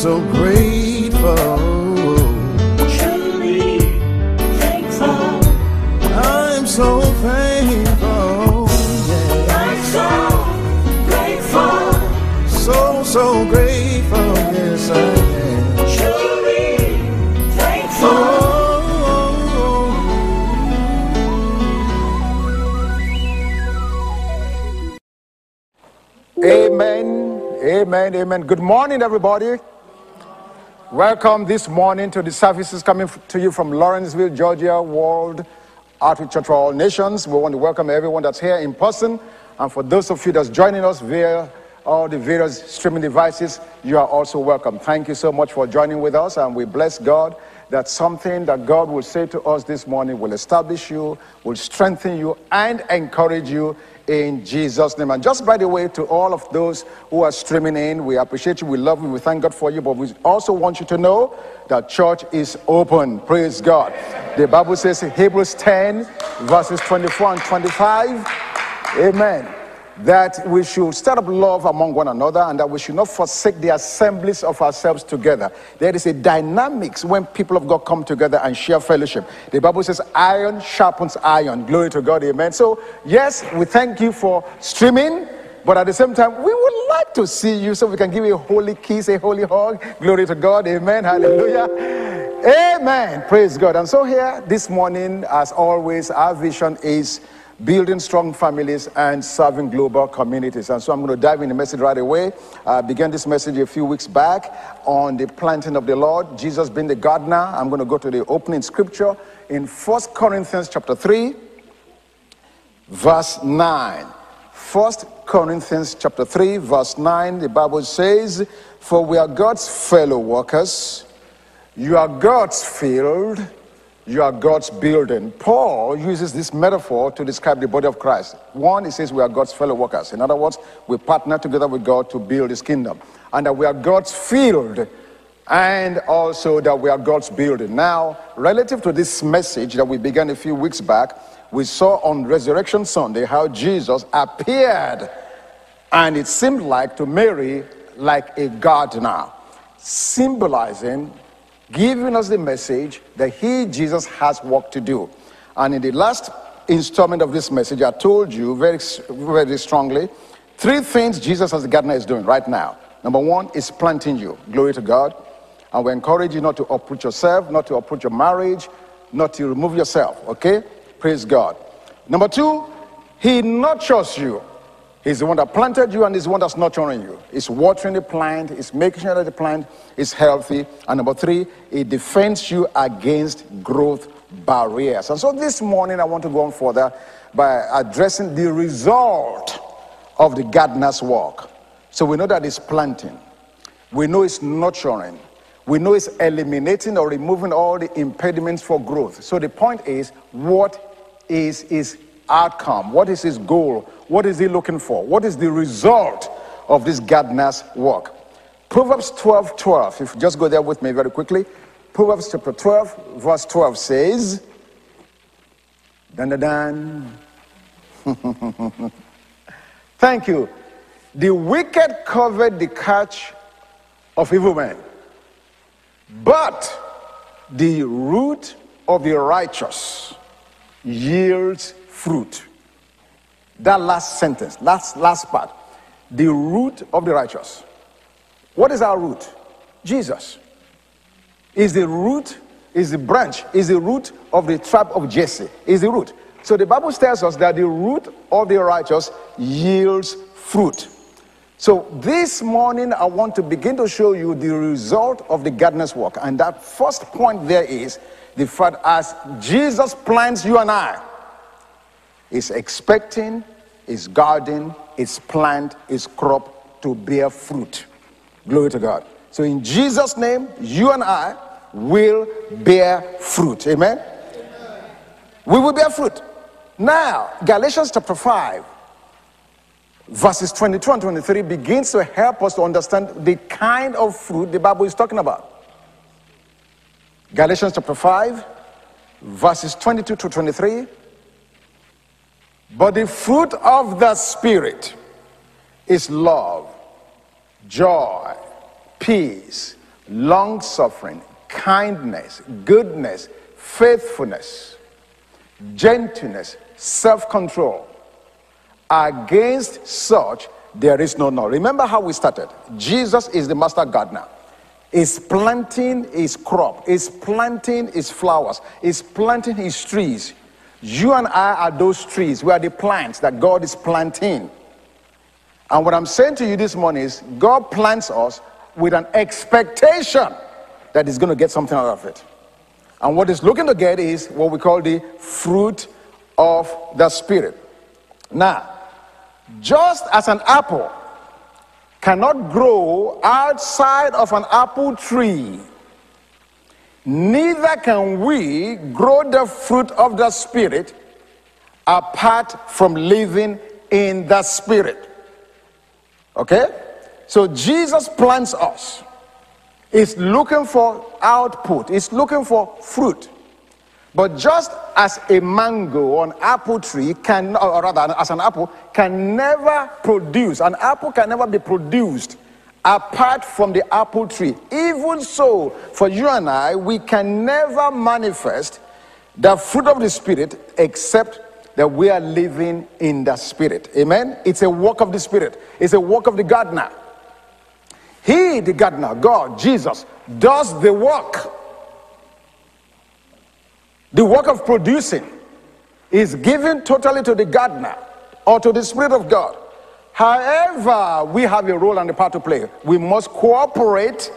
so grateful. Truly thankful. I'm so thankful. So. So, grateful. Yes, I am. Truly thankful. Amen. Amen. Amen. Good morning, everybody. Welcome this morning to the services coming to you from Lawrenceville, Georgia, World Outreach Church for All Nations. We want to welcome everyone that's here in person. And for those of you that's joining us via all the various streaming devices, you are also welcome. Thank you so much for joining with us. And we bless God that something that God will say to us this morning will establish you, will strengthen you, and encourage you in Jesus' name. And just by the way, to all of those who are streaming in, we appreciate you, we love you, we thank God for you, but we also want you to know that church is open. Praise God. The Bible says Hebrews 10, verses 24 and 25, Amen. That we should start up love among one another and that we should not forsake the assemblies of ourselves together. There is a dynamics when people of God come together and share fellowship. The Bible says, iron sharpens iron. Glory to God. Amen. So, yes, we thank you for streaming. But at the same time, we would like to see you so we can give you a holy kiss, a holy hug. Glory to God. Amen. Hallelujah. Amen. Praise God. And so, here this morning, as always, our vision is building strong families and serving global communities. And so I'm going to dive in the message right away. I began this message a few weeks back on the planting of the Lord, Jesus being the gardener. I'm going to go to the opening scripture in First Corinthians chapter 3, verse 9. First Corinthians chapter 3, verse 9, the Bible says, For we are God's fellow workers, you are God's field, you are God's building. Paul uses this metaphor to describe the body of Christ. One, he says we are God's fellow workers. In other words, we partner together with God to build his kingdom. And that we are God's field and also that we are God's building. Now, relative to this message that we began a few weeks back, we saw on Resurrection Sunday how Jesus appeared and it seemed like to Mary like a gardener, symbolizing giving us the message that he, Jesus, has work to do. And in the last installment of this message, I told you very, very strongly three things Jesus, as the gardener, is doing right now. Number one is planting you. Glory to God. And we encourage you not to uproot yourself, not to uproot your marriage, not to remove yourself. Okay? Praise God. Number two, he nurtures you. He's the one that planted you and he's the one that's nurturing you. He's watering the plant, he's making sure that the plant is healthy. And number three, he defends you against growth barriers. And so this morning I want to go on further by addressing the result of the gardener's work. So we know that it's planting, we know it's nurturing, we know it's eliminating or removing all the impediments for growth. So the point is, what is his outcome? What is his goal? What is he looking for? What is the result of this gardener's work? Proverbs 12 12. If you just go there with me very quickly. Proverbs chapter 12, verse 12 says, Dun dun dun. Thank you. The wicked covered the catch of evil men, but the root of the righteous yields fruit. That last sentence, last, last part. The root of the righteous. What is our root? Jesus. Is the root, is the branch, is the root of the tribe of Jesse. Is the root. So the Bible tells us that the root of the righteous yields fruit. So this morning, I want to begin to show you the result of the gardener's work. And that first point there is the fact as Jesus plants you and I, is expecting his garden, his plant, his crop to bear fruit. Glory to God. So in Jesus' name, you and I will bear fruit. Amen? We will bear fruit. Now, Galatians chapter 5, verses 22 and 23 begins to help us to understand the kind of fruit the Bible is talking about. Galatians chapter 5, verses 22 to 23. But the fruit of the Spirit is love, joy, peace, long suffering, kindness, goodness, faithfulness, gentleness, self control. Against such, there is no law. Remember how we started. Jesus is the master gardener. Is planting his crop, is planting his flowers, is planting his trees. You and I are those trees. We are the plants that God is planting. And what I'm saying to you this morning is God plants us with an expectation that He's going to get something out of it. And what He's looking to get is what we call the fruit of the Spirit. Now, just as an apple cannot grow outside of an apple tree, neither can we grow the fruit of the Spirit apart from living in the Spirit. Okay? So Jesus plants us. He's looking for output, he's looking for fruit. But just as a mango or an apple tree can, or rather, as an apple, can never produce, an apple can never be produced apart from the apple tree. Even so, for you and I, we can never manifest the fruit of the Spirit except that we are living in the Spirit. Amen? It's a work of the Spirit, it's a work of the gardener. He, the gardener, God, Jesus, does the work. The work of producing is given totally to the gardener or to the Spirit of God. However, we have a role and a part to play. We must cooperate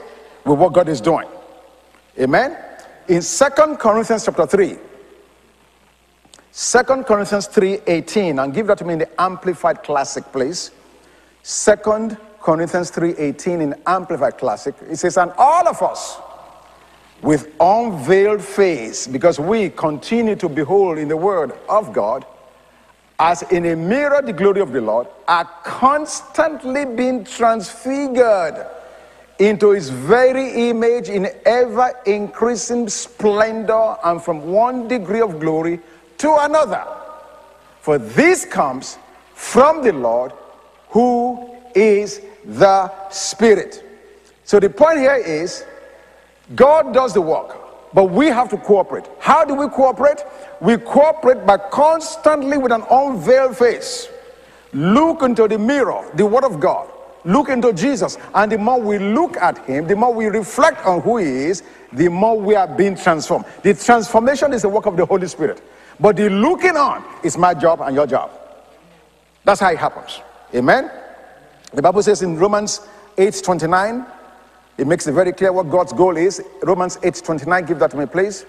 with what God is doing. Amen? In Second Corinthians chapter 3, Second Corinthians 3:18, and give that to me in the Amplified Classic, please. Second Corinthians 3:18 in Amplified Classic. It says, and all of us with unveiled face, because we continue to behold in the word of God, as in a mirror the glory of the Lord, are constantly being transfigured into his very image in ever increasing splendor and from one degree of glory to another. For this comes from the Lord who is the Spirit. So the point here is God does the work, but we have to cooperate. How do we cooperate? We cooperate by constantly with an unveiled face. Look into the mirror, the Word of God. Look into Jesus. And the more we look at Him, the more we reflect on who He is, the more we are being transformed. The transformation is the work of the Holy Spirit. But the looking on is my job and your job. That's how it happens. Amen. The Bible says in Romans 8 29, it makes it very clear what God's goal is. Romans 8 29, give that to me, please.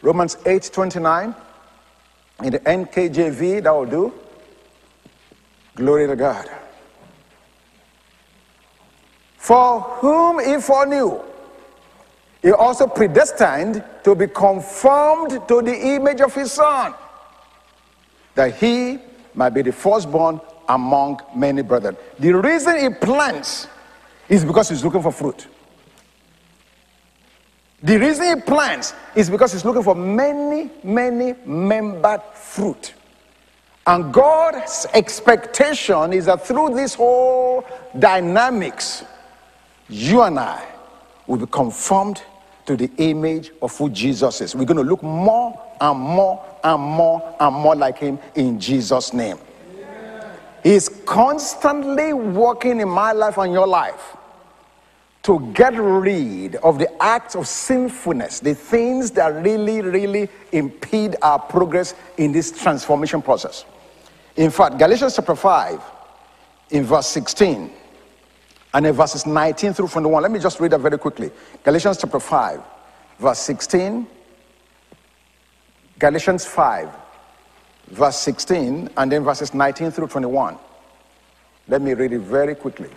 Romans 8 29. In the NKJV, that will do. Glory to God. For whom he foreknew, he also predestined to be conformed to the image of his son, that he might be the firstborn among many brethren. The reason he plants is because he's looking for fruit. The reason he plants is because he's looking for many, many membered fruit. And God's expectation is that through this whole dynamics, you and I will be conformed to the image of who Jesus is. We're going to look more and more and more and more like him in Jesus' name. He's constantly working in my life and your life to get rid of the acts of sinfulness, the things that really, really impede our progress in this transformation process. In fact, Galatians chapter 5, in verse 16, and in verses 19 through 21. Let me just read that very quickly. Galatians chapter 5, verse 16. Galatians 5, verse 16, and then verses 19 through 21. Let me read it very quickly.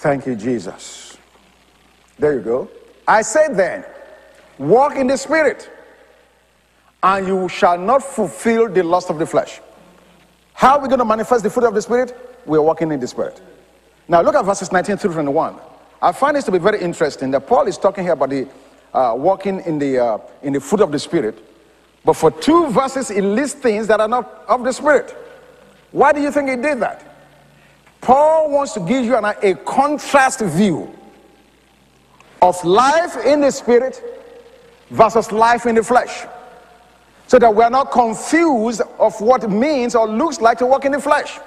Thank you, Jesus. There you go. I said then, walk in the Spirit, and you shall not fulfill the lust of the flesh. How are we going to manifest the fruit of the Spirit? We are walking in the Spirit. Now look at verses 19 through 21. I find this to be very interesting that Paul is talking here about the uh, walking in the uh, in the fruit of the Spirit, but for two verses he lists things that are not of the Spirit. Why do you think he did that? Paul wants to give you an, a contrast view of life in the spirit versus life in the flesh. So that we're not confused of what it means or looks like to walk in the flesh.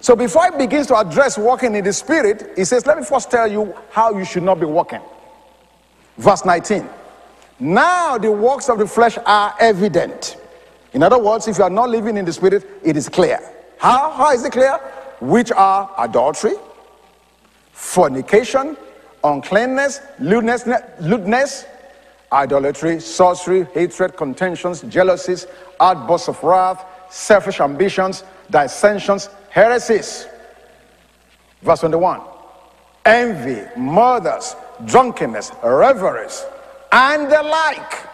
So before he begins to address walking in the spirit, he says, Let me first tell you how you should not be walking. Verse 19. Now the works of the flesh are evident. In other words, if you are not living in the spirit, it is clear. How? How is it clear? Which are adultery, fornication, uncleanness, lewdness, lewdness, idolatry, sorcery, hatred, contentions, jealousies, outbursts of wrath, selfish ambitions, dissensions, heresies. Verse 21 envy, murders, drunkenness, revelries, and the like.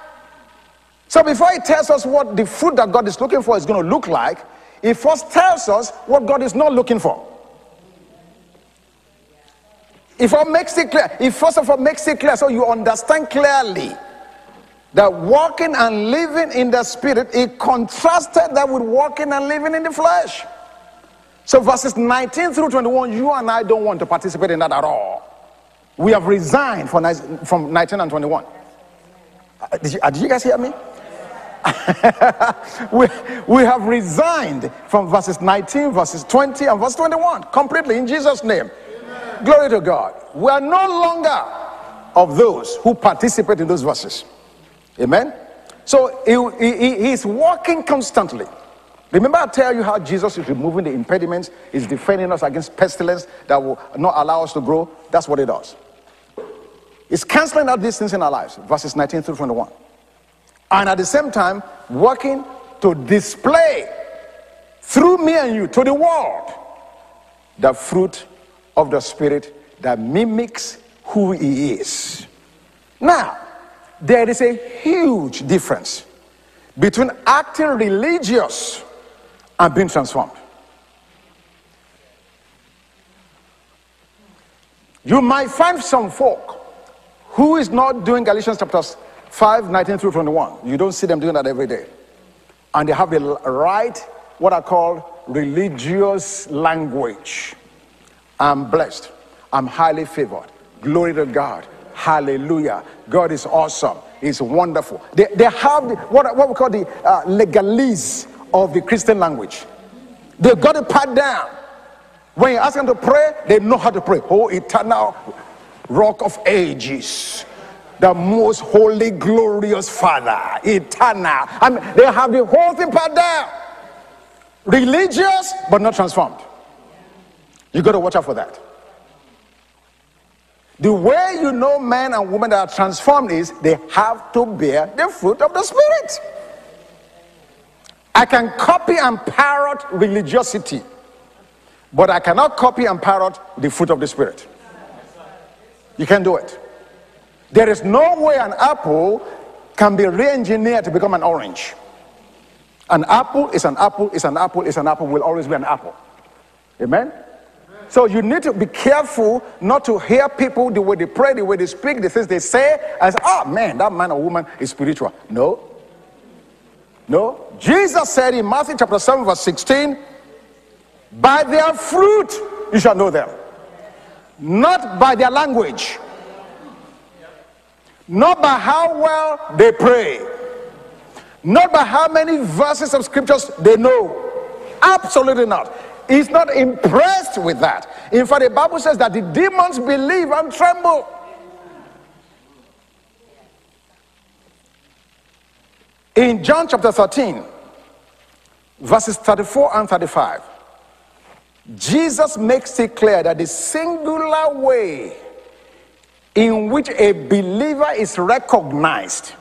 So before he tells us what the fruit that God is looking for is going to look like, he first tells us what God is not looking for. If I makes it clear, if first of all makes it clear so you understand clearly that walking and living in the spirit, it contrasted that with walking and living in the flesh. So verses 19 through 21, you and I don't want to participate in that at all. We have resigned from, from 19 and 21. Uh, did you, uh, did you guys hear me? we, we have resigned from verses 19, verses 20, and verse 21 completely in Jesus' name. Amen. Glory to God. We are no longer of those who participate in those verses. Amen. So he, he, he is walking constantly. Remember, I tell you how Jesus is removing the impediments, is defending us against pestilence that will not allow us to grow. That's what it does. It's canceling out these things in our lives, verses 19 through 21. And at the same time, working to display through me and you to the world the fruit of the Spirit that mimics who He is. Now, there is a huge difference between acting religious and being transformed. You might find some folk who is not doing Galatians chapters 5, 19 through 21. You don't see them doing that every day. And they have the right, what I call religious language. I'm blessed. I'm highly favored. Glory to God. Hallelujah. God is awesome. He's wonderful. They, they have the, what, what we call the uh, legalese of the Christian language. They got it pat down. When you ask them to pray, they know how to pray. Oh, eternal rock of ages, the most holy, glorious Father, eternal. I mean, they have the whole thing pat down. Religious, but not transformed. You got to watch out for that. The way you know men and women that are transformed is they have to bear the fruit of the Spirit. I can copy and parrot religiosity, but I cannot copy and parrot the fruit of the Spirit. You can't do it. There is no way an apple can be re engineered to become an orange. An apple is an apple, is an apple, is an apple, will always be an apple. Amen? So you need to be careful not to hear people the way they pray, the way they speak, the things they say, as oh man, that man or woman is spiritual. No. No. Jesus said in Matthew chapter 7, verse 16, by their fruit you shall know them. Not by their language. Not by how well they pray. Not by how many verses of scriptures they know. Absolutely not. He's not impressed with that. In fact, the Bible says that the demons believe and tremble. In John chapter 13, verses 34 and 35, Jesus makes it clear that the singular way in which a believer is recognized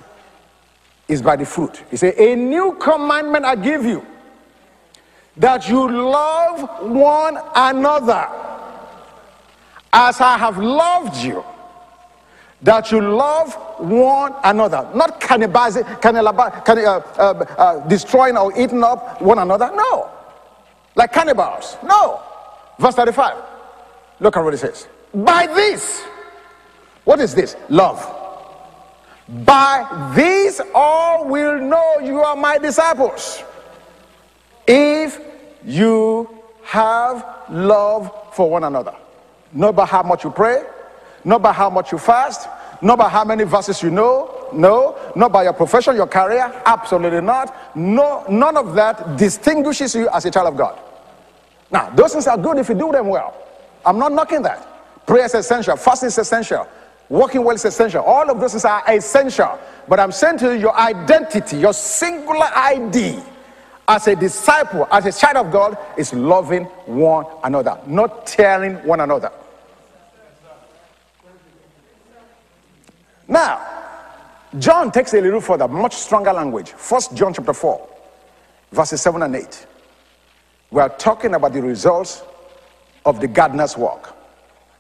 is by the fruit. He said, A new commandment I give you that you love one another as I have loved you. That you love one another, not cannibalizing, cannibal, can, uh, uh, uh, destroying or eating up one another. No, like cannibals. No. Verse 35. Look at what it says. By this, what is this? Love. By this, all will know you are my disciples. If you have love for one another. Not by how much you pray, not by how much you fast, Not by how many verses you know. No. Not by your profession, your career. Absolutely not. No, none of that distinguishes you as a child of God. Now, those things are good if you do them well. I'm not knocking that. Prayer is essential. Fasting is essential. Working well is essential. All of those things are essential. But I'm saying to you, your identity, your singular ID as a disciple, as a child of God, is loving one another, not tearing one another. Now, John takes a little further, much stronger language. First John chapter 4, verses 7 and 8. We are talking about the results of the gardener's work,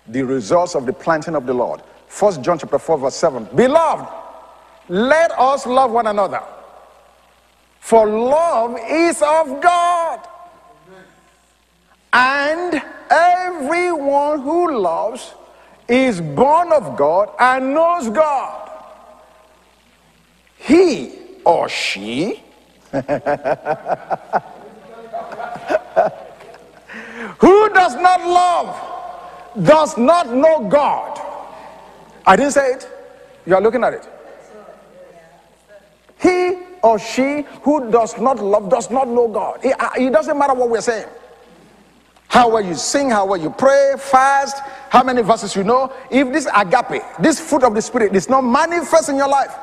the results of the planting of the Lord. First John chapter 4, verse 7. Beloved, let us love one another. For love is of God. And everyone who loves is born of God and knows God. He or she who does not love does not know God. I didn't say it. You are looking at it. He or she who does not love does not know God. It, uh, it doesn't matter what we're saying. How well you sing, how well you pray, fast, how many verses you know. If this agape, this fruit of the spirit, is not manifest in your life,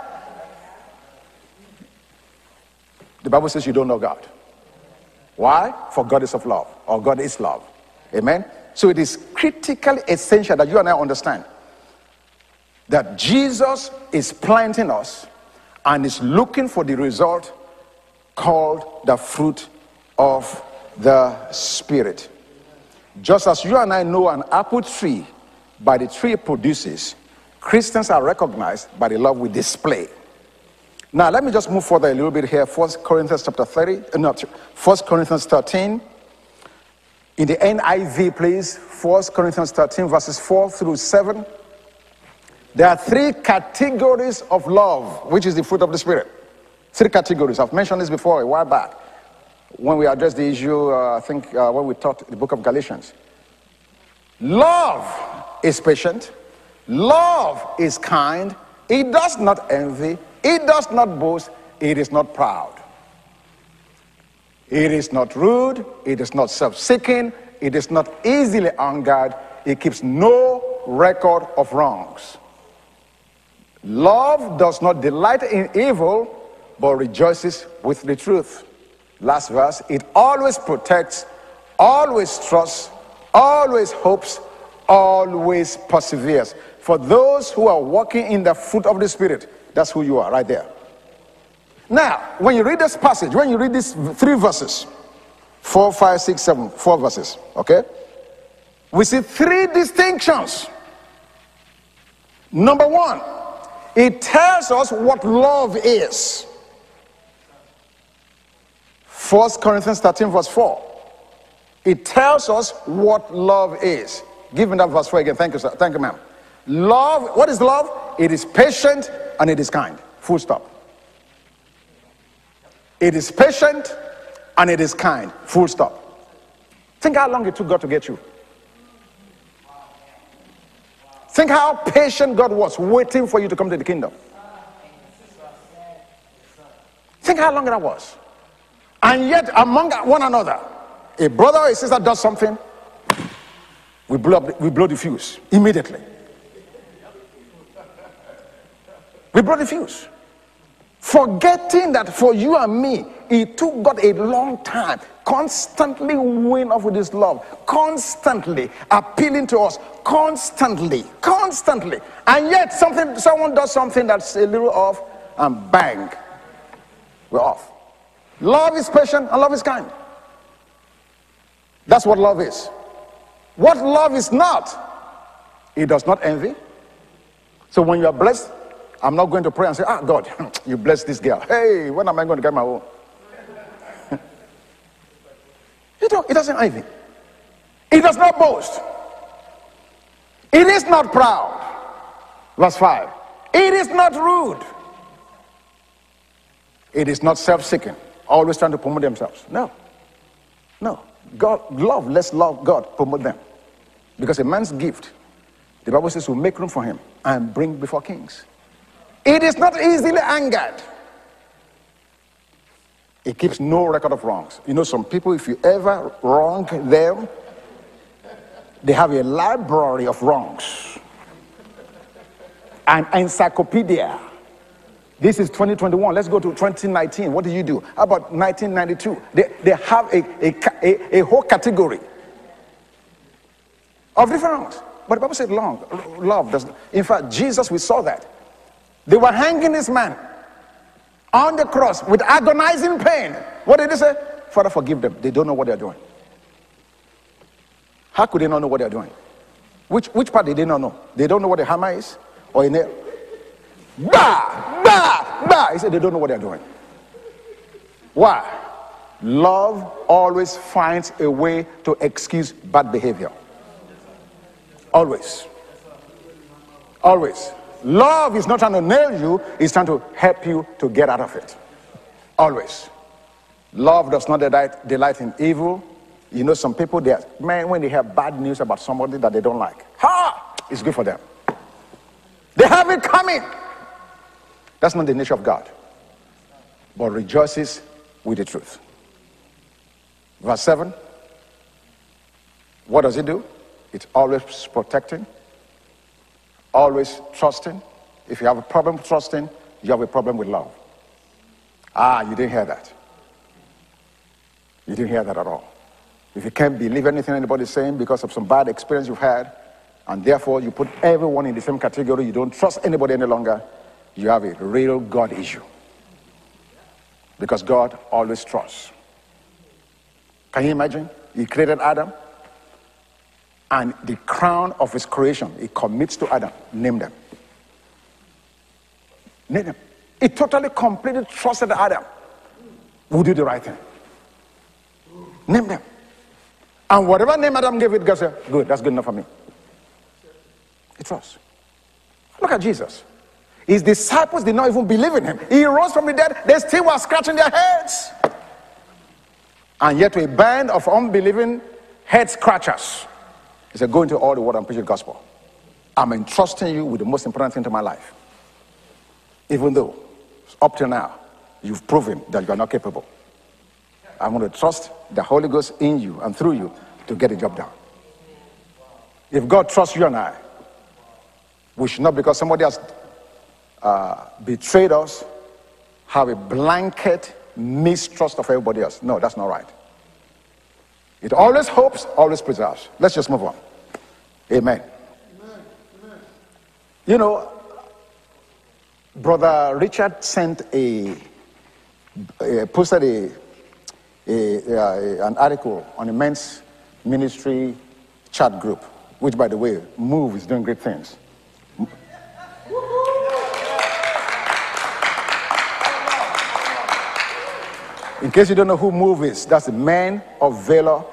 the Bible says you don't know God. Why? For God is of love, or God is love. Amen. So it is critically essential that you and I understand that Jesus is planting us and is looking for the result called the fruit of the Spirit. Just as you and I know an apple tree by the tree it produces, Christians are recognized by the love we display. Now, let me just move further a little bit here. First Corinthians chapter 30, uh, no, First Corinthians 13. In the NIV, please. First Corinthians 13, verses 4 through 7. There are three categories of love, which is the fruit of the Spirit. Three categories. I've mentioned this before a while back when we addressed the issue, uh, I think, uh, when we taught the book of Galatians. Love is patient, love is kind, it does not envy, it does not boast, it is not proud. It is not rude, it is not self seeking, it is not easily angered, it keeps no record of wrongs. Love does not delight in evil, but rejoices with the truth. Last verse, it always protects, always trusts, always hopes, always perseveres. For those who are walking in the fruit of the Spirit, that's who you are right there. Now, when you read this passage, when you read these three verses, four, five, six, seven, four verses, okay? We see three distinctions. Number one, it tells us what love is. 1 Corinthians 13, verse 4. It tells us what love is. Give me that verse 4 again. Thank you, sir. Thank you, ma'am. Love, what is love? It is patient and it is kind. Full stop. It is patient and it is kind. Full stop. Think how long it took God to get you. Think how patient God was waiting for you to come to the kingdom. Think how long that was. And yet, among one another, a brother or a sister does something, we blow, up, we blow the fuse immediately. We blow the fuse. Forgetting that for you and me, it took God a long time, constantly weighing off with his love, constantly appealing to us, constantly, constantly. And yet something someone does something that's a little off, and bang, we're off. Love is patient and love is kind. That's what love is. What love is not, it does not envy. So when you are blessed, I'm not going to pray and say, Ah, God, you bless this girl. Hey, when am I going to get my own? you know, it doesn't envy. It does not boast. It is not proud. Verse 5. It is not rude. It is not self seeking always trying to promote themselves. No. No. God, love, let's love God, promote them. Because a man's gift The Bible says, will make room for him and bring before kings. It is not easily angered. It keeps no record of wrongs. You know, some people, if you ever wrong them, they have a library of wrongs, an encyclopedia. This is 2021. Let's go to 2019. What did you do? How about 1992? They, they have a, a, a, a whole category of different wrongs. But the Bible said long, love does In fact, Jesus, we saw that. They were hanging this man on the cross with agonizing pain. What did he say? Father, forgive them. They don't know what they're doing. How could they not know what they're doing? Which, which part did they not know? They don't know what a hammer is or a nail. Bah, bah, bah. He said they don't know what they're doing. Why? Love always finds a way to excuse bad behavior. Always. Always. Love is not trying to nail you, it's trying to help you to get out of it. Always. Love does not delight, delight in evil. You know, some people, they are, man, when they have bad news about somebody that they don't like, ha! It's good for them. They have it coming. That's not the nature of God. But rejoices with the truth. Verse 7. What does it do? It's always protecting, always trusting. If you have a problem trusting, you have a problem with love. Ah, you didn't hear that. You didn't hear that at all. If you can't believe anything anybody's saying because of some bad experience you've had, and therefore you put everyone in the same category, you don't trust anybody any longer, you have a real God issue. Because God always trusts. Can you imagine? He created Adam, and the crown of his creation, he commits to Adam. Name them. Name them. He totally, completely trusted Adam. Who do the right thing? Name them. And whatever name Adam gave it, God said, Good, that's good enough for me. He trusts. Look at Jesus. His disciples did not even believe in him. He rose from the dead, they still were scratching their heads. And yet, a band of unbelieving head scratchers, he said, Go into all the world and preach the gospel. I'm entrusting you with the most important thing to my life. Even though, up till now, you've proven that you are not capable. I'm going to trust the Holy Ghost in you and through you to get the job done. If God trusts you and I, we should not, because somebody has uh, betrayed us, have a blanket mistrust of everybody else. No, that's not right. It always hopes, always preserves. Let's just move on. Amen. Amen. You know, Brother Richard sent a, posted a, a, an article on a men's ministry chat group, which, by the way, Move is doing great things. In case you don't know who Move is, that's the man of valor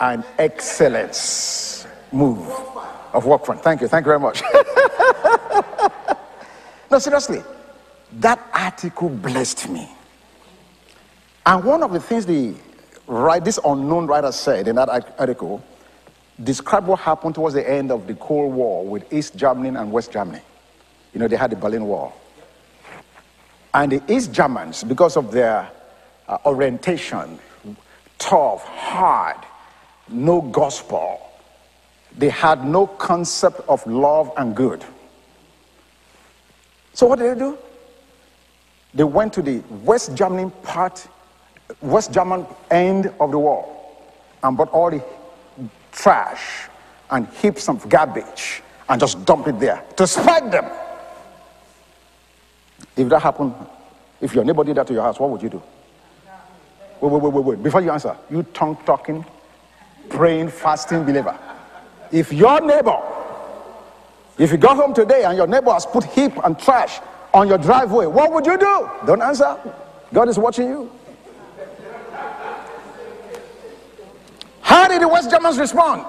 and excellence move of Workfront. Thank you. Thank you very much. no, seriously, that article blessed me. And one of the things the right, this unknown writer said in that article described what happened towards the end of the Cold War with East Germany and West Germany. You know, they had the Berlin Wall. And the East Germans, because of their uh, orientation, tough, hard, no gospel, they had no concept of love and good. So what did they do? They went to the West German part, West German end of the wall and brought all the trash and heaps of garbage and just dumped it there to spite them. If that happened, if your neighbor did that to your house, what would you do? Wait, wait, wait, wait, wait. Before you answer, you tongue talking, praying, fasting believer. If your neighbor, if you go home today and your neighbor has put heap and trash on your driveway, what would you do? Don't answer. God is watching you. How did the West Germans respond?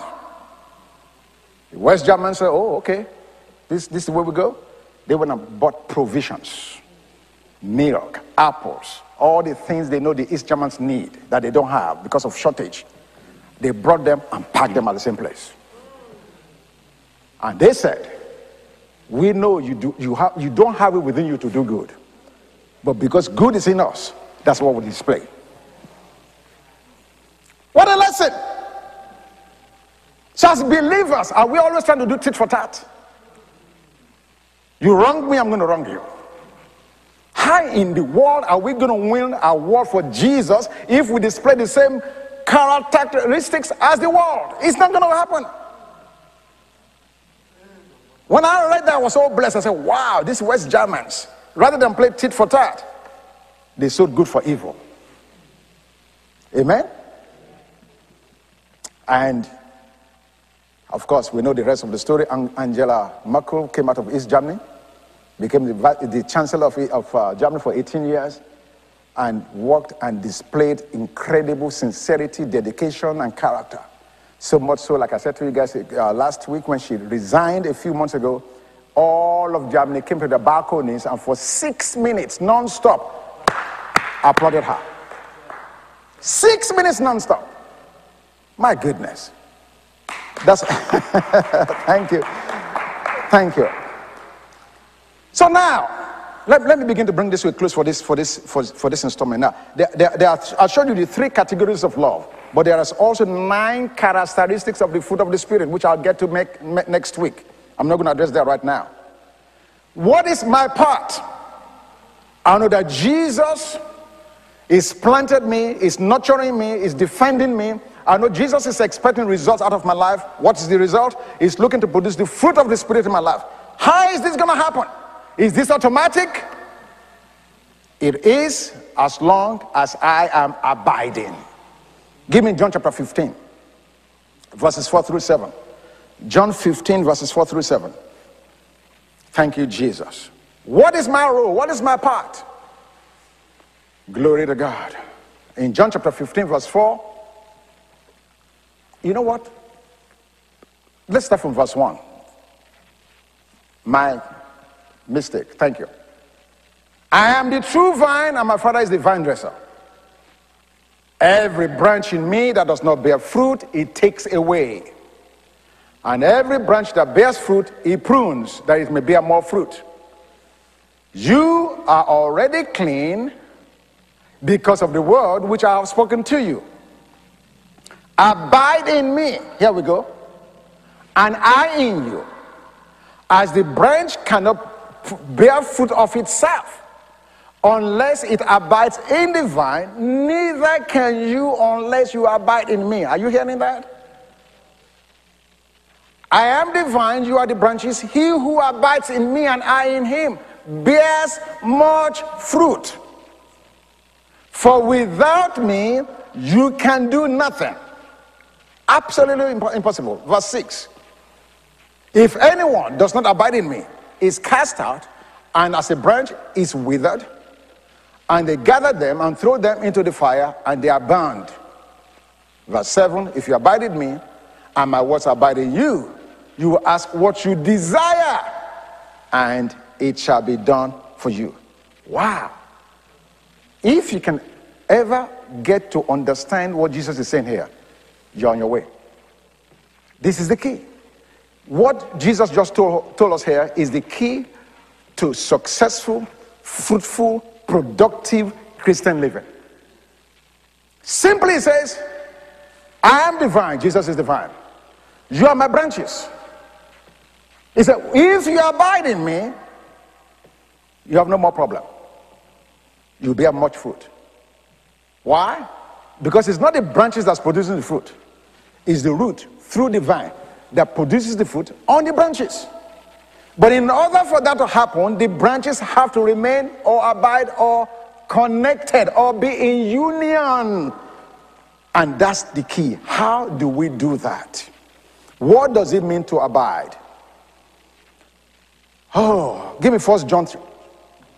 The West Germans said, Oh, okay, this, this is where we go. They went and bought provisions, milk, apples, all the things they know the East Germans need that they don't have because of shortage. They brought them and packed them at the same place. And they said, We know you, do, you, have, you don't have it within you to do good. But because good is in us, that's what we display. What a lesson! So, as believers, are we always trying to do tit for tat? You wrong me, I'm going to wrong you. How in the world are we going to win a war for Jesus if we display the same characteristics as the world? It's not going to happen. When I read that, I was so blessed. I said, wow, these West Germans, rather than play tit for tat, they sowed good for evil. Amen? And of course, we know the rest of the story. Angela Merkel came out of East Germany, became the, the chancellor of, of uh, Germany for 18 years, and worked and displayed incredible sincerity, dedication, and character. So much so, like I said to you guys uh, last week when she resigned a few months ago, all of Germany came to the balconies and for six minutes non-stop applauded her. Six minutes non-stop. My goodness. That's thank you. Thank you. So now, let, let me begin to bring this to a close for this for this for, for this installment. Now, there, there, there are, I'll show you the three categories of love, but there is also nine characteristics of the fruit of the spirit, which I'll get to make, next week. I'm not going to address that right now. What is my part? I know that Jesus is planted me, is nurturing me, is defending me, I know Jesus is expecting results out of my life. What is the result? He's looking to produce the fruit of the Spirit in my life. How is this going to happen? Is this automatic? It is as long as I am abiding. Give me John chapter 15, verses 4 through 7. John 15, verses 4 through 7. Thank you, Jesus. What is my role? What is my part? Glory to God. In John chapter 15, verse 4, you know what? Let's start from verse 1. My mistake. Thank you. I am the true vine, and my father is the vine dresser. Every branch in me that does not bear fruit, he takes away. And every branch that bears fruit, he prunes, that it may bear more fruit. You are already clean because of the word which I have spoken to you. Abide in me. Here we go. And I in you. As the branch cannot bear fruit of itself unless it abides in the vine, neither can you unless you abide in me. Are you hearing that? I am the vine, you are the branches. He who abides in me and I in him bears much fruit. For without me, you can do nothing. Absolutely impossible. Verse 6. If anyone does not abide in me, is cast out, and as a branch is withered, and they gather them and throw them into the fire, and they are burned. Verse 7 If you abide in me, and my words abide in you, you will ask what you desire, and it shall be done for you. Wow. If you can ever get to understand what Jesus is saying here, you're on your way. This is the key. What Jesus just told, told us here is the key to successful, fruitful, productive Christian living. Simply says, I am divine. Jesus is divine. You are my branches. He said, if you abide in me, you have no more problem. You'll bear much fruit. Why? Because it's not the branches that's producing the fruit it's the root through the vine that produces the fruit on the branches. But in order for that to happen, the branches have to remain or abide or connected or be in union. And that's the key. How do we do that? What does it mean to abide? Oh, give me first John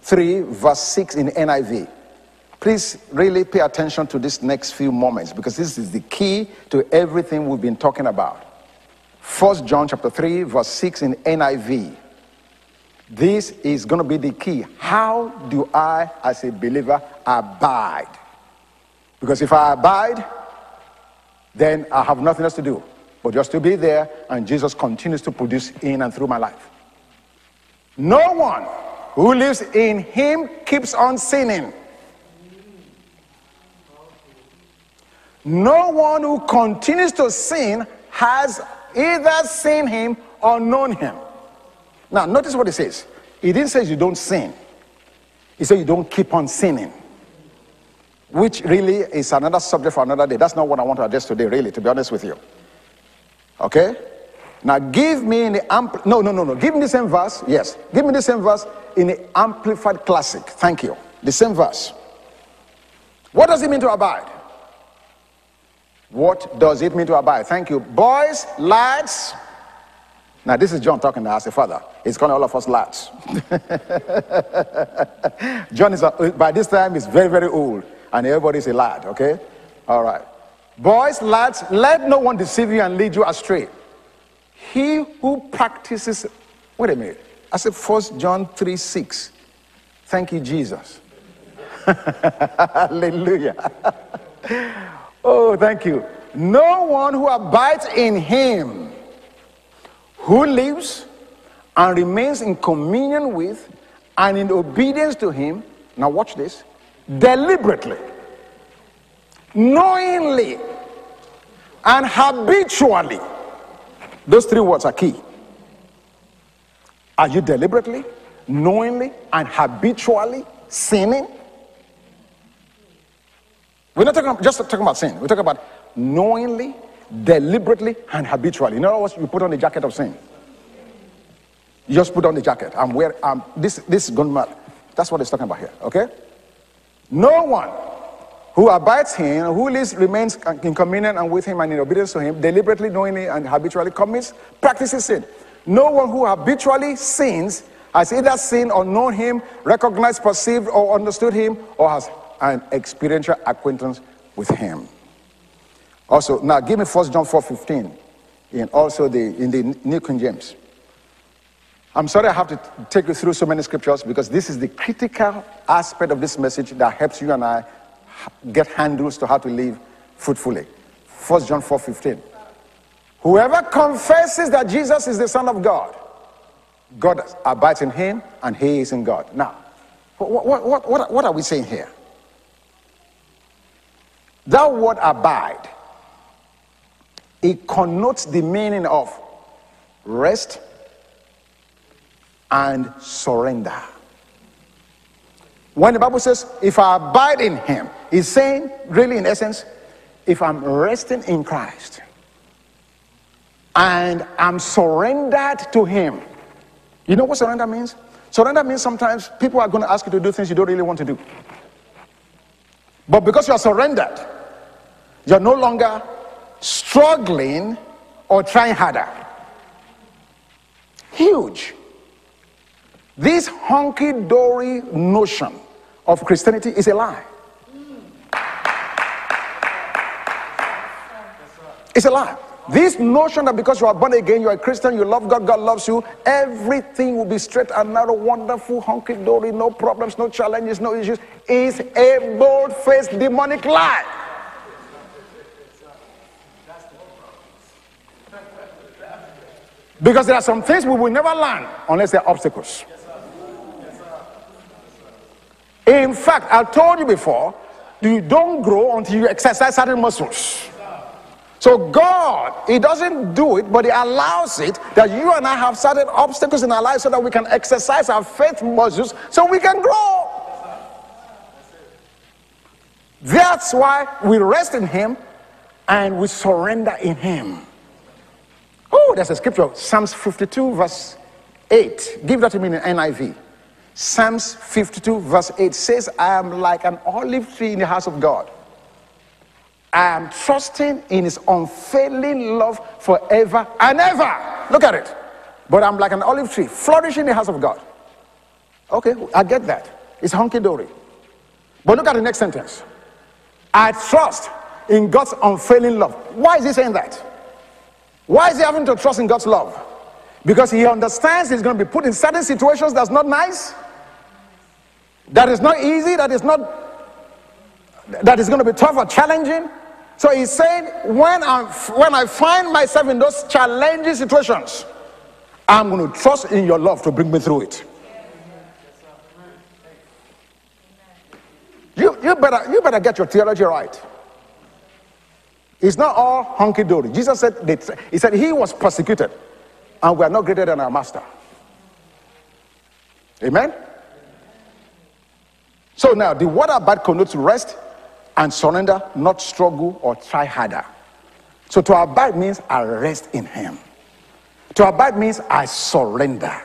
3, verse 6 in NIV. Please really pay attention to this next few moments because this is the key to everything we've been talking about. First John chapter 3 verse 6 in NIV. This is going to be the key. How do I as a believer abide? Because if I abide, then I have nothing else to do. but just to be there, and Jesus continues to produce in and through my life. No one who lives in him keeps on sinning. No one who continues to sin has either seen him or known him. Now, notice what it says. He didn't say you don't sin, he said you don't keep on sinning, which really is another subject for another day. That's not what I want to address today, really, to be honest with you. Okay? Now, give me in the ampl- no, no, no, no. Give me the same verse. Yes, give me the same verse in the Amplified Classic. Thank you. The same verse. What does it mean to abide? What does it mean to abide? Thank you. Boys, lads. Now, this is John talking as a father. He's calling all of us lads. John is, a, by this time, is very, very old, and everybody's a lad, okay? All right. Boys, lads, let no one deceive you and lead you astray. He who practices, wait a minute. I said First John 3 6. Thank you, Jesus. Hallelujah. oh, thank you. No one who abides in him, who lives and remains in communion with and in obedience to him. Now, watch this deliberately, knowingly, and habitually. Those three words are key. Are you deliberately, knowingly, and habitually sinning? We're not talking just talking about sin. We're talking about knowingly, deliberately, and habitually. In other words, you put on the jacket of sin. You just put on the jacket. I'm wearing. Um, this this is going mad. That's what it's talking about here. Okay. No one who abides him, who lives, remains in communion and with him and in obedience to him, deliberately, knowingly, and habitually commits, practices sin. No one who habitually sins has either seen or known him, recognized, perceived, or understood him, or has an experiential acquaintance with him. Also, now give me 1 John 4 15 in also the in the New King James. I'm sorry I have to take you through so many scriptures because this is the critical aspect of this message that helps you and I get handles to how to live fruitfully. 1 John 4 15. Whoever confesses that Jesus is the Son of God, God abides in him and he is in God. Now, what, what, what, what are we saying here? That word abide, it connotes the meaning of rest and surrender. When the Bible says, if I abide in him, it's saying, really, in essence, if I'm resting in Christ and I'm surrendered to him. You know what surrender means? Surrender means sometimes people are going to ask you to do things you don't really want to do. But because you are surrendered, you're no longer struggling or trying harder. Huge. This honky dory notion of Christianity is a lie. It's a lie. This notion that because you are born again, you are a Christian, you love God, God loves you, everything will be straight and narrow, wonderful, honky dory, no problems, no challenges, no issues, is a bold faced demonic lie. Because there are some things we will never learn unless there are obstacles. In fact, I told you before, you don't grow until you exercise certain muscles. So God, He doesn't do it, but He allows it that you and I have certain obstacles in our life so that we can exercise our faith muscles so we can grow. That's why we rest in Him and we surrender in Him. Oh, there's a scripture, Psalms 52, verse 8. Give that to me in NIV. Psalms 52, verse 8 says, I am like an olive tree in the house of God. I am trusting in his unfailing love forever and ever. Look at it. But I'm like an olive tree, flourishing in the house of God. Okay, I get that. It's hunky dory. But look at the next sentence. I trust in God's unfailing love. Why is he saying that? Why is he having to trust in God's love? Because he understands he's going to be put in certain situations that's not nice, that is not easy, that is not that is going to be tough or challenging. So he's saying, when, I'm, when I find myself in those challenging situations, I'm going to trust in your love to bring me through it. You, you, better, you better get your theology right. It's not all hunky dory. Jesus said, they, He said, He was persecuted, and we are not greater than our master. Amen? So now, the word abide connotes rest and surrender, not struggle or try harder. So to abide means I rest in Him. To abide means I surrender.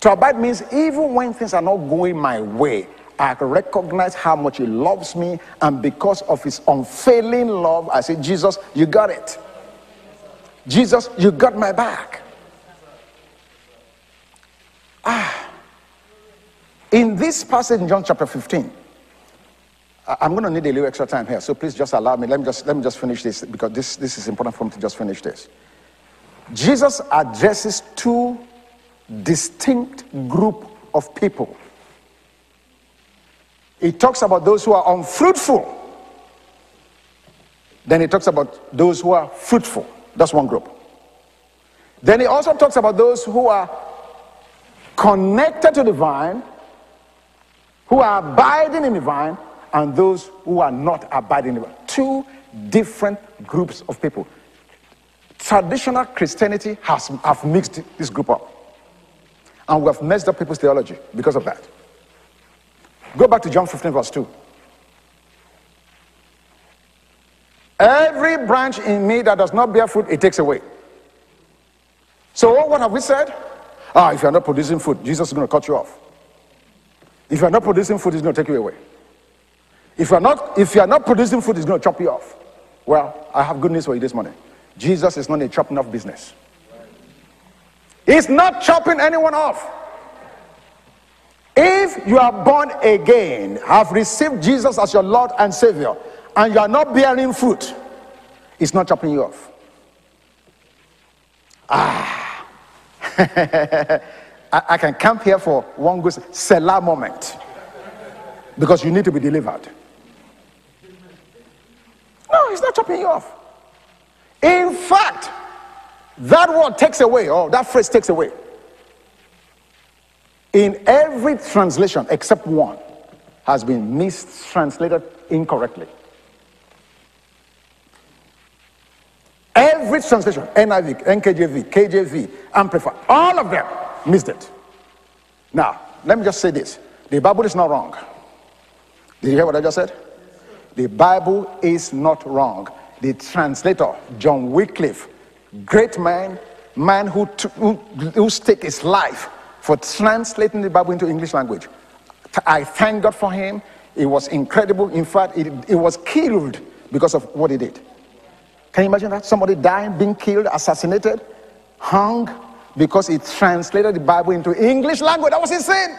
To abide means even when things are not going my way, I recognize how much He loves me, and because of His unfailing love, I say, Jesus, you got it. Jesus, you got my back. Ah. In this passage in John chapter 15, I- I'm going to need a little extra time here, so please just allow me. Let me just, let me just finish this because this, this is important for me to just finish this. Jesus addresses two distinct group of people. He talks about those who are unfruitful. Then he talks about those who are fruitful. That's one group. Then he also talks about those who are connected to the vine, who are abiding in the vine, and those who are not abiding in the vine. Two different groups of people. Traditional Christianity has have mixed this group up. And we have messed up people's theology because of that. Go back to John 15, verse 2. Every branch in me that does not bear fruit, it takes away. So, what have we said? Ah, if you're not producing fruit, Jesus is going to cut you off. If you're not producing fruit, he's going to take you away. If you're not, if you're not producing fruit, he's going to chop you off. Well, I have good news for you this morning. Jesus is not a chopping off business. He's not chopping anyone off. If you are born again, have received Jesus as your Lord and Savior, and you are not bearing fruit, it's not chopping you off. Ah. I, I can camp here for one good Selah moment because you need to be delivered. No, it's not chopping you off. In fact, that word takes away, or that phrase takes away. In every translation except one has been mistranslated incorrectly. Every translation, NIV, NKJV, KJV, Amplified, all of them missed it. Now, let me just say this the Bible is not wrong. Did you hear what I just said? The Bible is not wrong. The translator, John Wycliffe, great man, man who, who, who stake his life for translating the Bible into English language. I thank God for him. It was incredible. In fact, it, it was killed because of what he did. Can you imagine that? Somebody dying, being killed, assassinated, hung because he translated the Bible into English language. That was insane.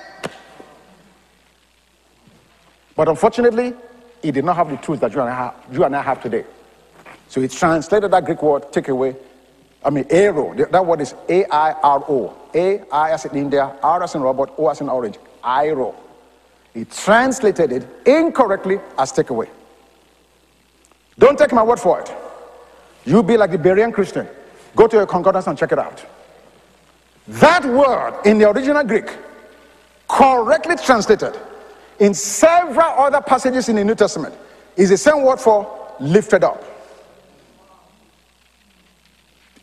But unfortunately, he did not have the tools that you and I have, you and I have today. So he translated that Greek word, take away. I mean, arrow. That word is A I R O. A I as in India, R as in robot, O as in orange. Iro. He translated it incorrectly as take away. Don't take my word for it. You be like the Berean Christian. Go to your concordance and check it out. That word in the original Greek, correctly translated in several other passages in the New Testament, is the same word for lifted up.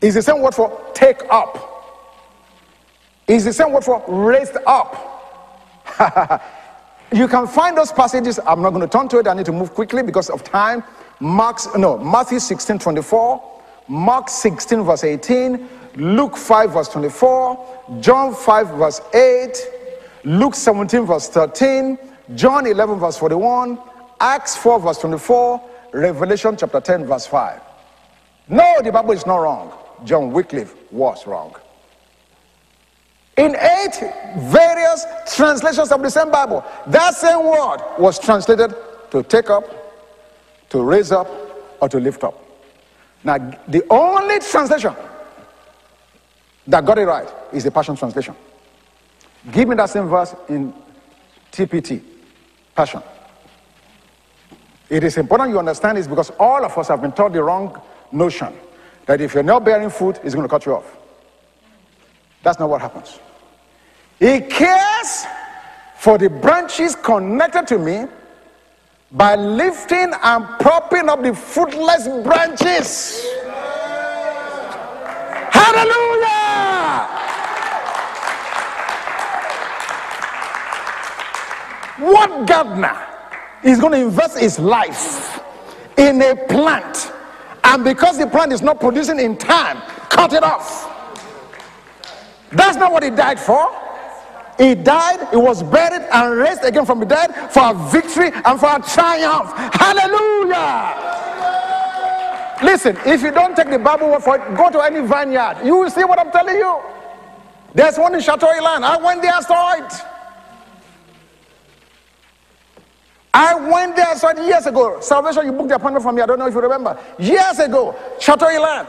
Is the same word for take up. Is the same word for raised up. you can find those passages. I'm not going to turn to it. I need to move quickly because of time. Mark's no Matthew 16, 24, Mark 16, verse 18, Luke 5, verse 24, John 5, verse 8, Luke 17, verse 13, John 11, verse 41, Acts 4, verse 24, Revelation chapter 10, verse 5. No, the Bible is not wrong. John Wycliffe was wrong. In eight various translations of the same Bible, that same word was translated to take up, to raise up, or to lift up. Now, the only translation that got it right is the Passion Translation. Give me that same verse in TPT, Passion. It is important you understand this because all of us have been taught the wrong notion that if you're not bearing fruit, he's going to cut you off. That's not what happens. He cares for the branches connected to me by lifting and propping up the fruitless branches. Hallelujah! What gardener is going to invest his life in a plant and because the plant is not producing in time, cut it off? That's not what he died for. He died, he was buried and raised again from the dead for a victory and for a triumph. Hallelujah! Listen, if you don't take the Bible word for it, go to any vineyard. You will see what I'm telling you. There's one in Chateau Elan. I went there, I saw it. I went there, it years ago. Salvation, you booked the appointment for me. I don't know if you remember. Years ago, Chateau Elan.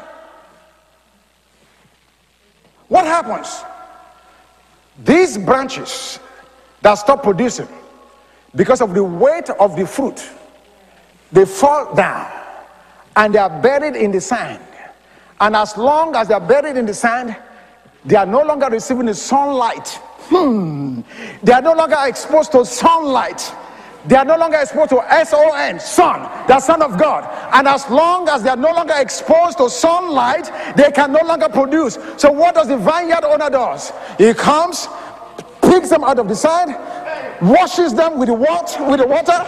What happens? These branches that stop producing because of the weight of the fruit, they fall down and they are buried in the sand. And as long as they are buried in the sand, they are no longer receiving the sunlight. Hmm. They are no longer exposed to sunlight. They are no longer exposed to S-O-N, Son, the Son of God. And as long as they are no longer exposed to sunlight, they can no longer produce. So what does the vineyard owner does? He comes, picks them out of the sand, washes them with the water, with the water,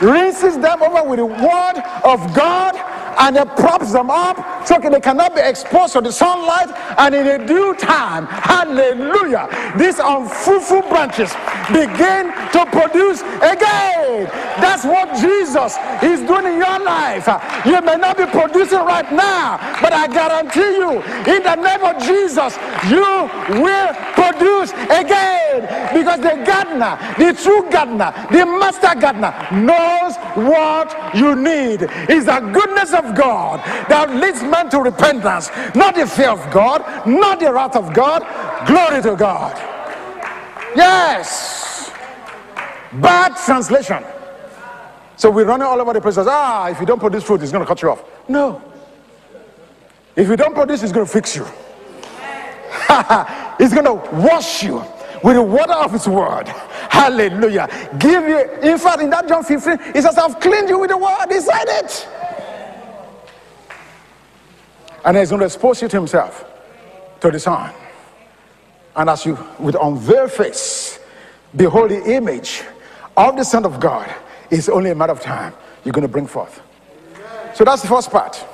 rinses them over with the word of God, and then props them up so they cannot be exposed to the sunlight. And in a due time, hallelujah, these unfruitful branches begin to produce again. That's what Jesus is doing in your life. You may not be producing right now, but I guarantee you, in the name of Jesus, you will produce again because the gardener, the true gardener, the master gardener knows what you need. It's the goodness of God that leads man to repentance, not the fear of God, not the wrath of God. Glory to God. Yes. Bad translation. So we're running all over the place. Ah, if you don't produce fruit, it's going to cut you off. No. If you don't produce, it's going to fix you. it's going to wash you with the water of his word. Hallelujah. Give you, in fact, in that John 15, he says, I've cleaned you with the word. He said it. And he's going to expose you to himself, to the sun. And as you, with unveiled face, behold the image of the Son of God, it's only a matter of time you're going to bring forth. So that's the first part.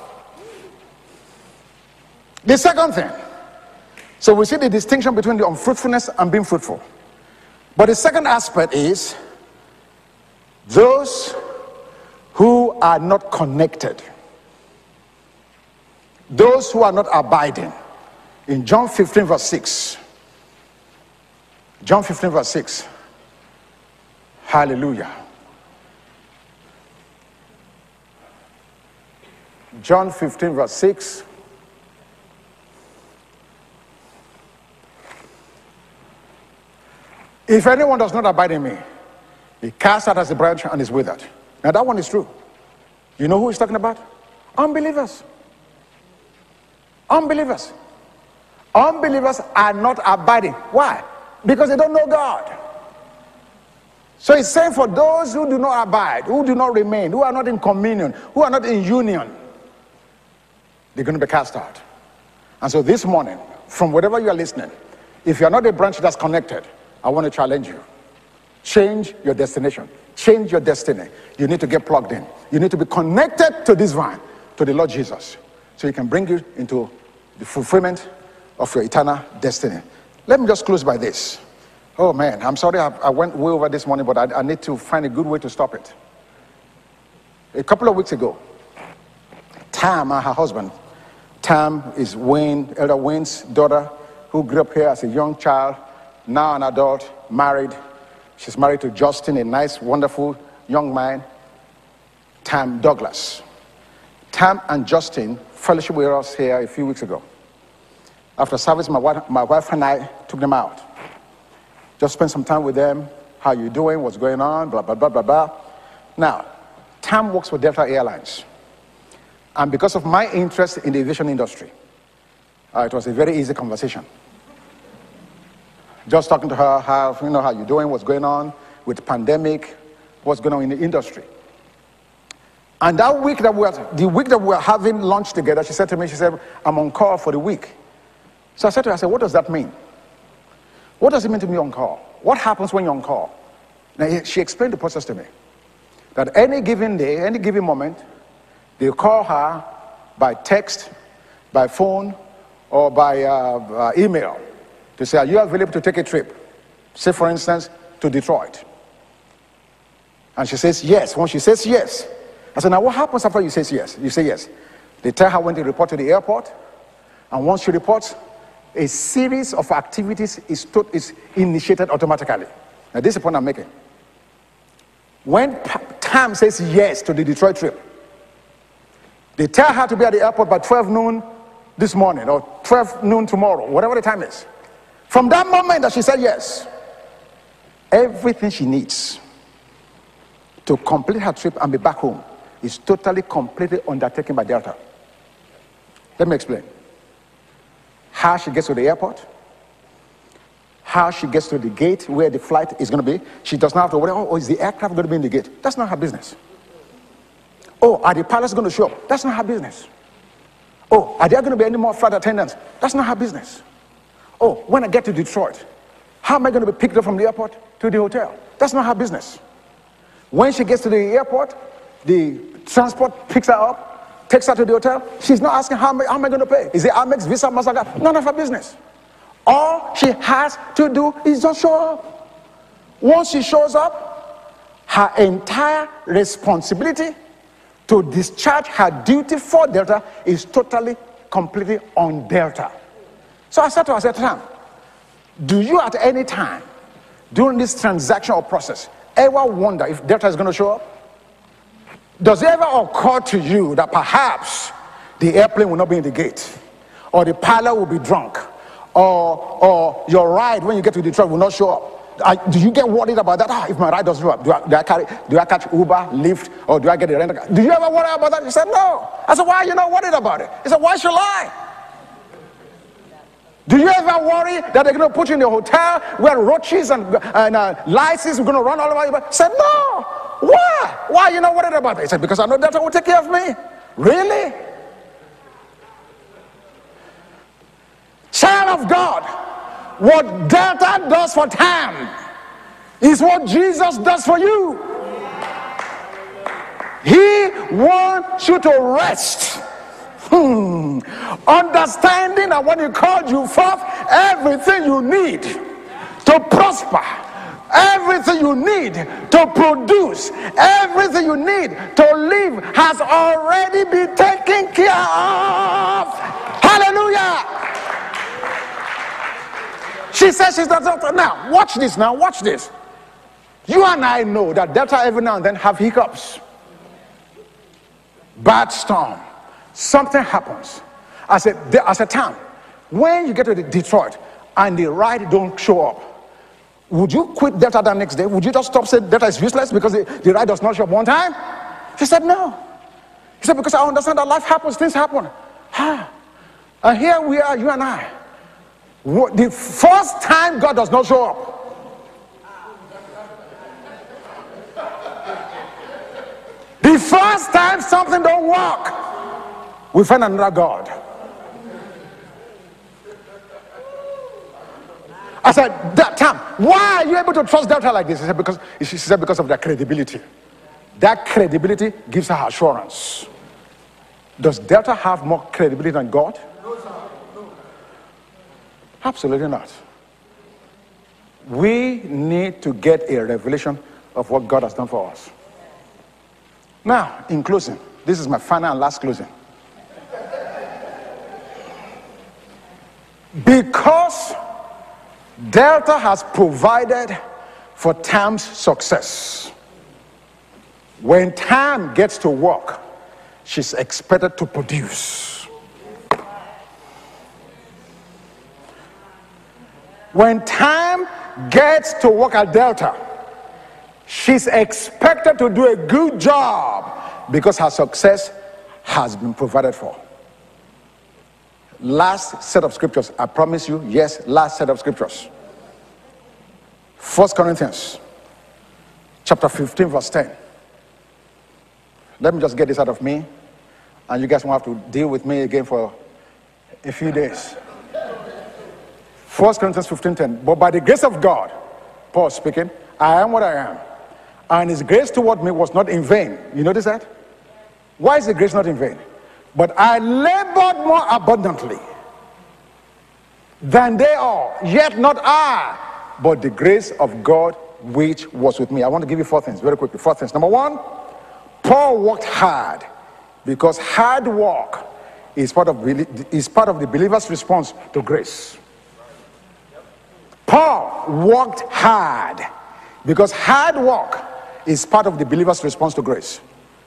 The second thing, so we see the distinction between the unfruitfulness and being fruitful. But the second aspect is those who are not connected, those who are not abiding. In John 15, verse 6. John 15, verse 6. Hallelujah. John 15, verse 6. If anyone does not abide in me, he casts out as a branch and is withered. Now that one is true. You know who he's talking about? Unbelievers. Unbelievers. Unbelievers are not abiding. Why? Because they don't know God. So he's saying for those who do not abide, who do not remain, who are not in communion, who are not in union, they're going to be cast out. And so this morning, from wherever you are listening, if you are not a branch that's connected, I want to challenge you. Change your destination. Change your destiny. You need to get plugged in. You need to be connected to this vine, to the Lord Jesus, so he can bring you into the fulfillment of your eternal destiny. Let me just close by this. Oh man, I'm sorry I, I went way over this morning, but I, I need to find a good way to stop it. A couple of weeks ago, Tam and her husband, Tam is Wayne, Elder Wayne's daughter, who grew up here as a young child, now an adult, married. She's married to Justin, a nice, wonderful young man, Tam Douglas. Tam and Justin fellowship with us here a few weeks ago. After service, my wife, my wife and I took them out. Just spent some time with them. How you doing? What's going on? Blah, blah, blah, blah, blah. Now, Tam works for Delta Airlines. And because of my interest in the aviation industry, uh, it was a very easy conversation. Just talking to her, how you know how you doing, what's going on with the pandemic, what's going on in the industry. And that week that we were, the week that we were having lunch together, she said to me, she said, I'm on call for the week. So I said to her, I said, what does that mean? What does it mean to be on call? What happens when you're on call? Now, she explained the process to me. That any given day, any given moment, they call her by text, by phone, or by uh, uh, email to say, Are you available to take a trip? Say, for instance, to Detroit. And she says, Yes. When she says yes, I said, Now what happens after you say yes? You say yes. They tell her when to report to the airport. And once she reports, a series of activities is, to, is initiated automatically. Now, this is the point I'm making. When Tam says yes to the Detroit trip, they tell her to be at the airport by 12 noon this morning or 12 noon tomorrow, whatever the time is. From that moment that she said yes, everything she needs to complete her trip and be back home is totally completely undertaken by Delta. Let me explain. How she gets to the airport, how she gets to the gate where the flight is going to be. She does not have to worry, oh, is the aircraft going to be in the gate? That's not her business. Oh, are the pilots going to show up? That's not her business. Oh, are there going to be any more flight attendants? That's not her business. Oh, when I get to Detroit, how am I going to be picked up from the airport to the hotel? That's not her business. When she gets to the airport, the transport picks her up, takes her to the hotel. She's not asking how am I, how am I going to pay? Is it Amex, Visa, Mastercard? None of her business. All she has to do is just show up. Once she shows up, her entire responsibility to discharge her duty for Delta is totally, completely on Delta. So I said to her, I said, Tam, do you at any time during this transactional process ever wonder if Delta is going to show up? Does it ever occur to you that perhaps the airplane will not be in the gate, or the pilot will be drunk, or, or your ride when you get to Detroit will not show up? I, do you get worried about that? Ah, if my ride doesn't show up, do I, do I carry, do I catch Uber, Lyft, or do I get a rental car? Do you ever worry about that? He said, no. I said, why are you not worried about it? He said, why should I? Do you ever worry that they're going to put you in a hotel where roaches and, and uh, lices are going to run all over you? Said, no. Why? Why are you not worried about it? He said, because I know Delta will take care of me. Really? Child of God, what Delta does for Tam is what Jesus does for you. He wants you to rest. Hmm. Understanding that when He called you forth, everything you need to prosper, everything you need to produce, everything you need to live has already been taken care of. Hallelujah. She says she's the doctor. Now, watch this now, watch this. You and I know that Delta every now and then have hiccups. Bad storm. Something happens. I said, I said, Tam, when you get to Detroit and the ride don't show up, would you quit Delta the next day? Would you just stop saying Delta is useless because the, the ride does not show up one time? She said, no. He said, because I understand that life happens, things happen. Ah. And here we are, you and I. The first time God does not show up. The first time something don't work, we find another God. I said, that time, why are you able to trust Delta like this? He said, because she said, because of their credibility. That credibility gives her assurance. Does Delta have more credibility than God? Absolutely not. We need to get a revelation of what God has done for us. Now, in closing, this is my final and last closing. Because Delta has provided for Tam's success. When Tam gets to work, she's expected to produce. When Tam gets to work at Delta, she's expected to do a good job Because her success has been provided for. Last set of scriptures, I promise you, yes, last set of scriptures. First Corinthians chapter 15, verse 10. Let me just get this out of me, and you guys won't have to deal with me again for a few days. First Corinthians 15, 10. But by the grace of God, Paul speaking, I am what I am. And his grace toward me was not in vain. You notice that? Why is the grace not in vain? But I labored more abundantly than they all, yet not I, but the grace of God which was with me. I want to give you four things very quickly. Four things. Number one, Paul worked hard because hard work is part of, is part of the believer's response to grace. Paul worked hard because hard work is part of the believer's response to grace.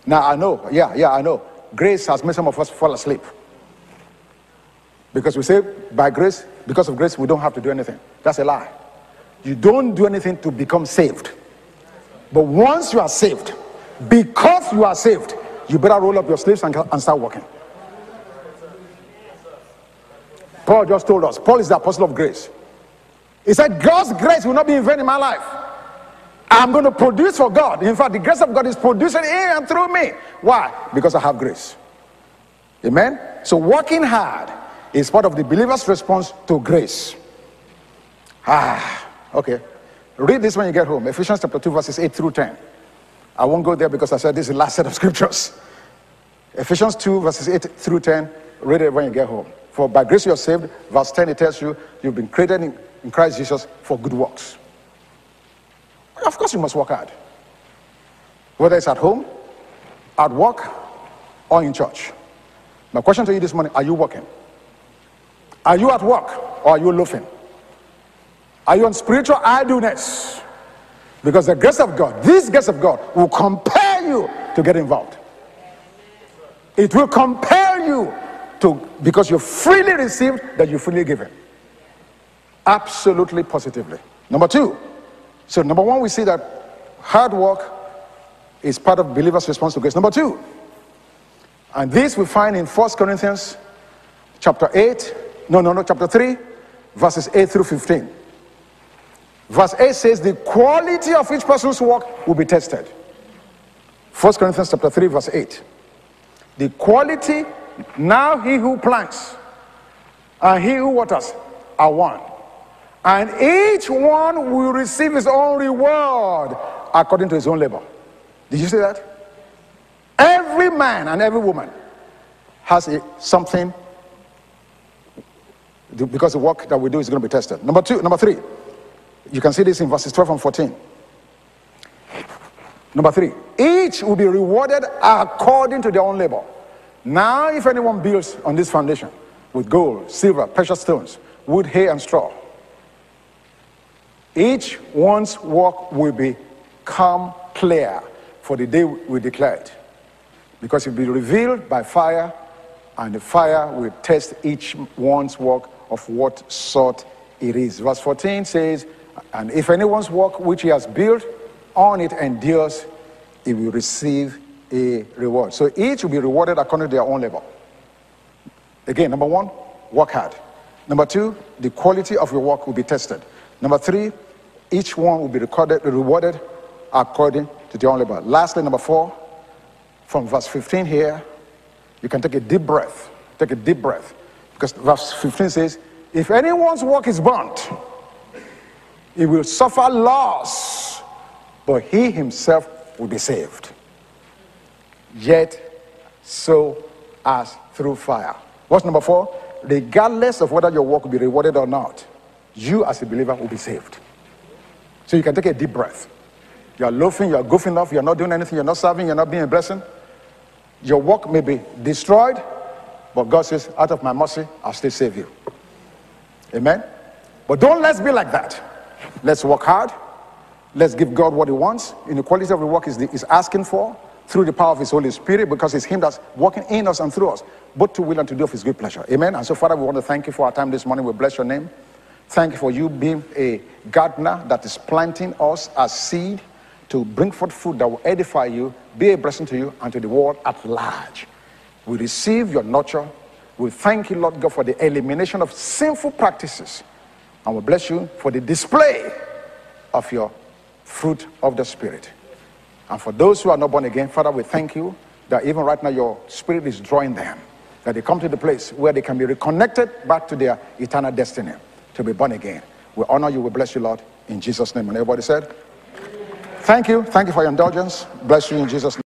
Now, I know, yeah, yeah, I know. Grace has made some of us fall asleep. Because we say, by grace, because of grace, we don't have to do anything. That's a lie. You don't do anything to become saved. But once you are saved, because you are saved, you better roll up your sleeves and, and start working. Paul just told us, Paul is the apostle of grace. He said, God's grace will not be in vain in my life. I'm going to produce for God. In fact, the grace of God is producing in and through me. Why? Because I have grace. Amen? So, working hard is part of the believer's response to grace. Ah, okay. Read this when you get home Ephesians chapter 2, verses 8 through 10. I won't go there because I said this is the last set of scriptures. Ephesians 2, verses 8 through 10. Read it when you get home. For by grace you are saved. Verse 10, it tells you you've been created in, in Christ Jesus for good works. Of course, you must work hard. Whether it's at home, at work, or in church. My question to you this morning are you working? Are you at work or are you loafing? Are you on spiritual idleness? Because the grace of God, this grace of God, will compel you to get involved. It will compel you to, because you freely received, that you freely given. Absolutely, positively. Number two, so number one, we see that hard work is part of believers' response to grace. Number two, and this we find in First Corinthians chapter 8, no, no, no, chapter 3, verses 8 through 15. Verse 8 says, The quality of each person's work will be tested. First Corinthians chapter 3, verse 8. The quality, now he who plants and he who waters are one. And each one will receive his own reward according to his own labor. Did you see that? Every man and every woman has a, something because the work that we do is going to be tested. Number two, number three, you can see this in verses 12 and 14. Number three, each will be rewarded according to their own labor. Now, if anyone builds on this foundation with gold, silver, precious stones, wood, hay, and straw, each one's work will become clear for the day we declare it. Because it will be revealed by fire, and the fire will test each one's work of what sort it is. Verse 14 says, And if anyone's work which he has built on it endures, he will receive a reward. So each will be rewarded according to their own labor. Again, number one, work hard. Number two, the quality of your work will be tested. Number three, each one will be recorded, rewarded according to their own labor. Lastly, number four, from verse 15 here, you can take a deep breath. Take a deep breath. Because verse 15 says, If anyone's work is burnt, he will suffer loss, but he himself will be saved. Yet, so as through fire. What's number four? Regardless of whether your work will be rewarded or not, you as a believer will be saved. So you can take a deep breath. You're loafing, you're goofing off, you're not doing anything, you're not serving, you're not being a blessing. Your work may be destroyed, but God says, out of my mercy, I'll still save you. Amen? But don't let's be like that. Let's work hard. Let's give God what He wants. In the quality of the work is asking for through the power of His Holy Spirit because it's Him that's working in us and through us, both to will and to do of His good pleasure. Amen? And so, Father, we want to thank you for our time this morning. We bless your name. Thank you for you being a gardener that is planting us as seed to bring forth fruit that will edify you, be a blessing to you, and to the world at large. We receive your nurture. We thank you, Lord God, for the elimination of sinful practices. And we bless you for the display of your fruit of the Spirit. And for those who are not born again, Father, we thank you that even right now your Spirit is drawing them, that they come to the place where they can be reconnected back to their eternal destiny to be born again. We honor you, we bless you, Lord, in Jesus' name. And everybody said, Thank you. Thank you for your indulgence. Bless you in Jesus' name.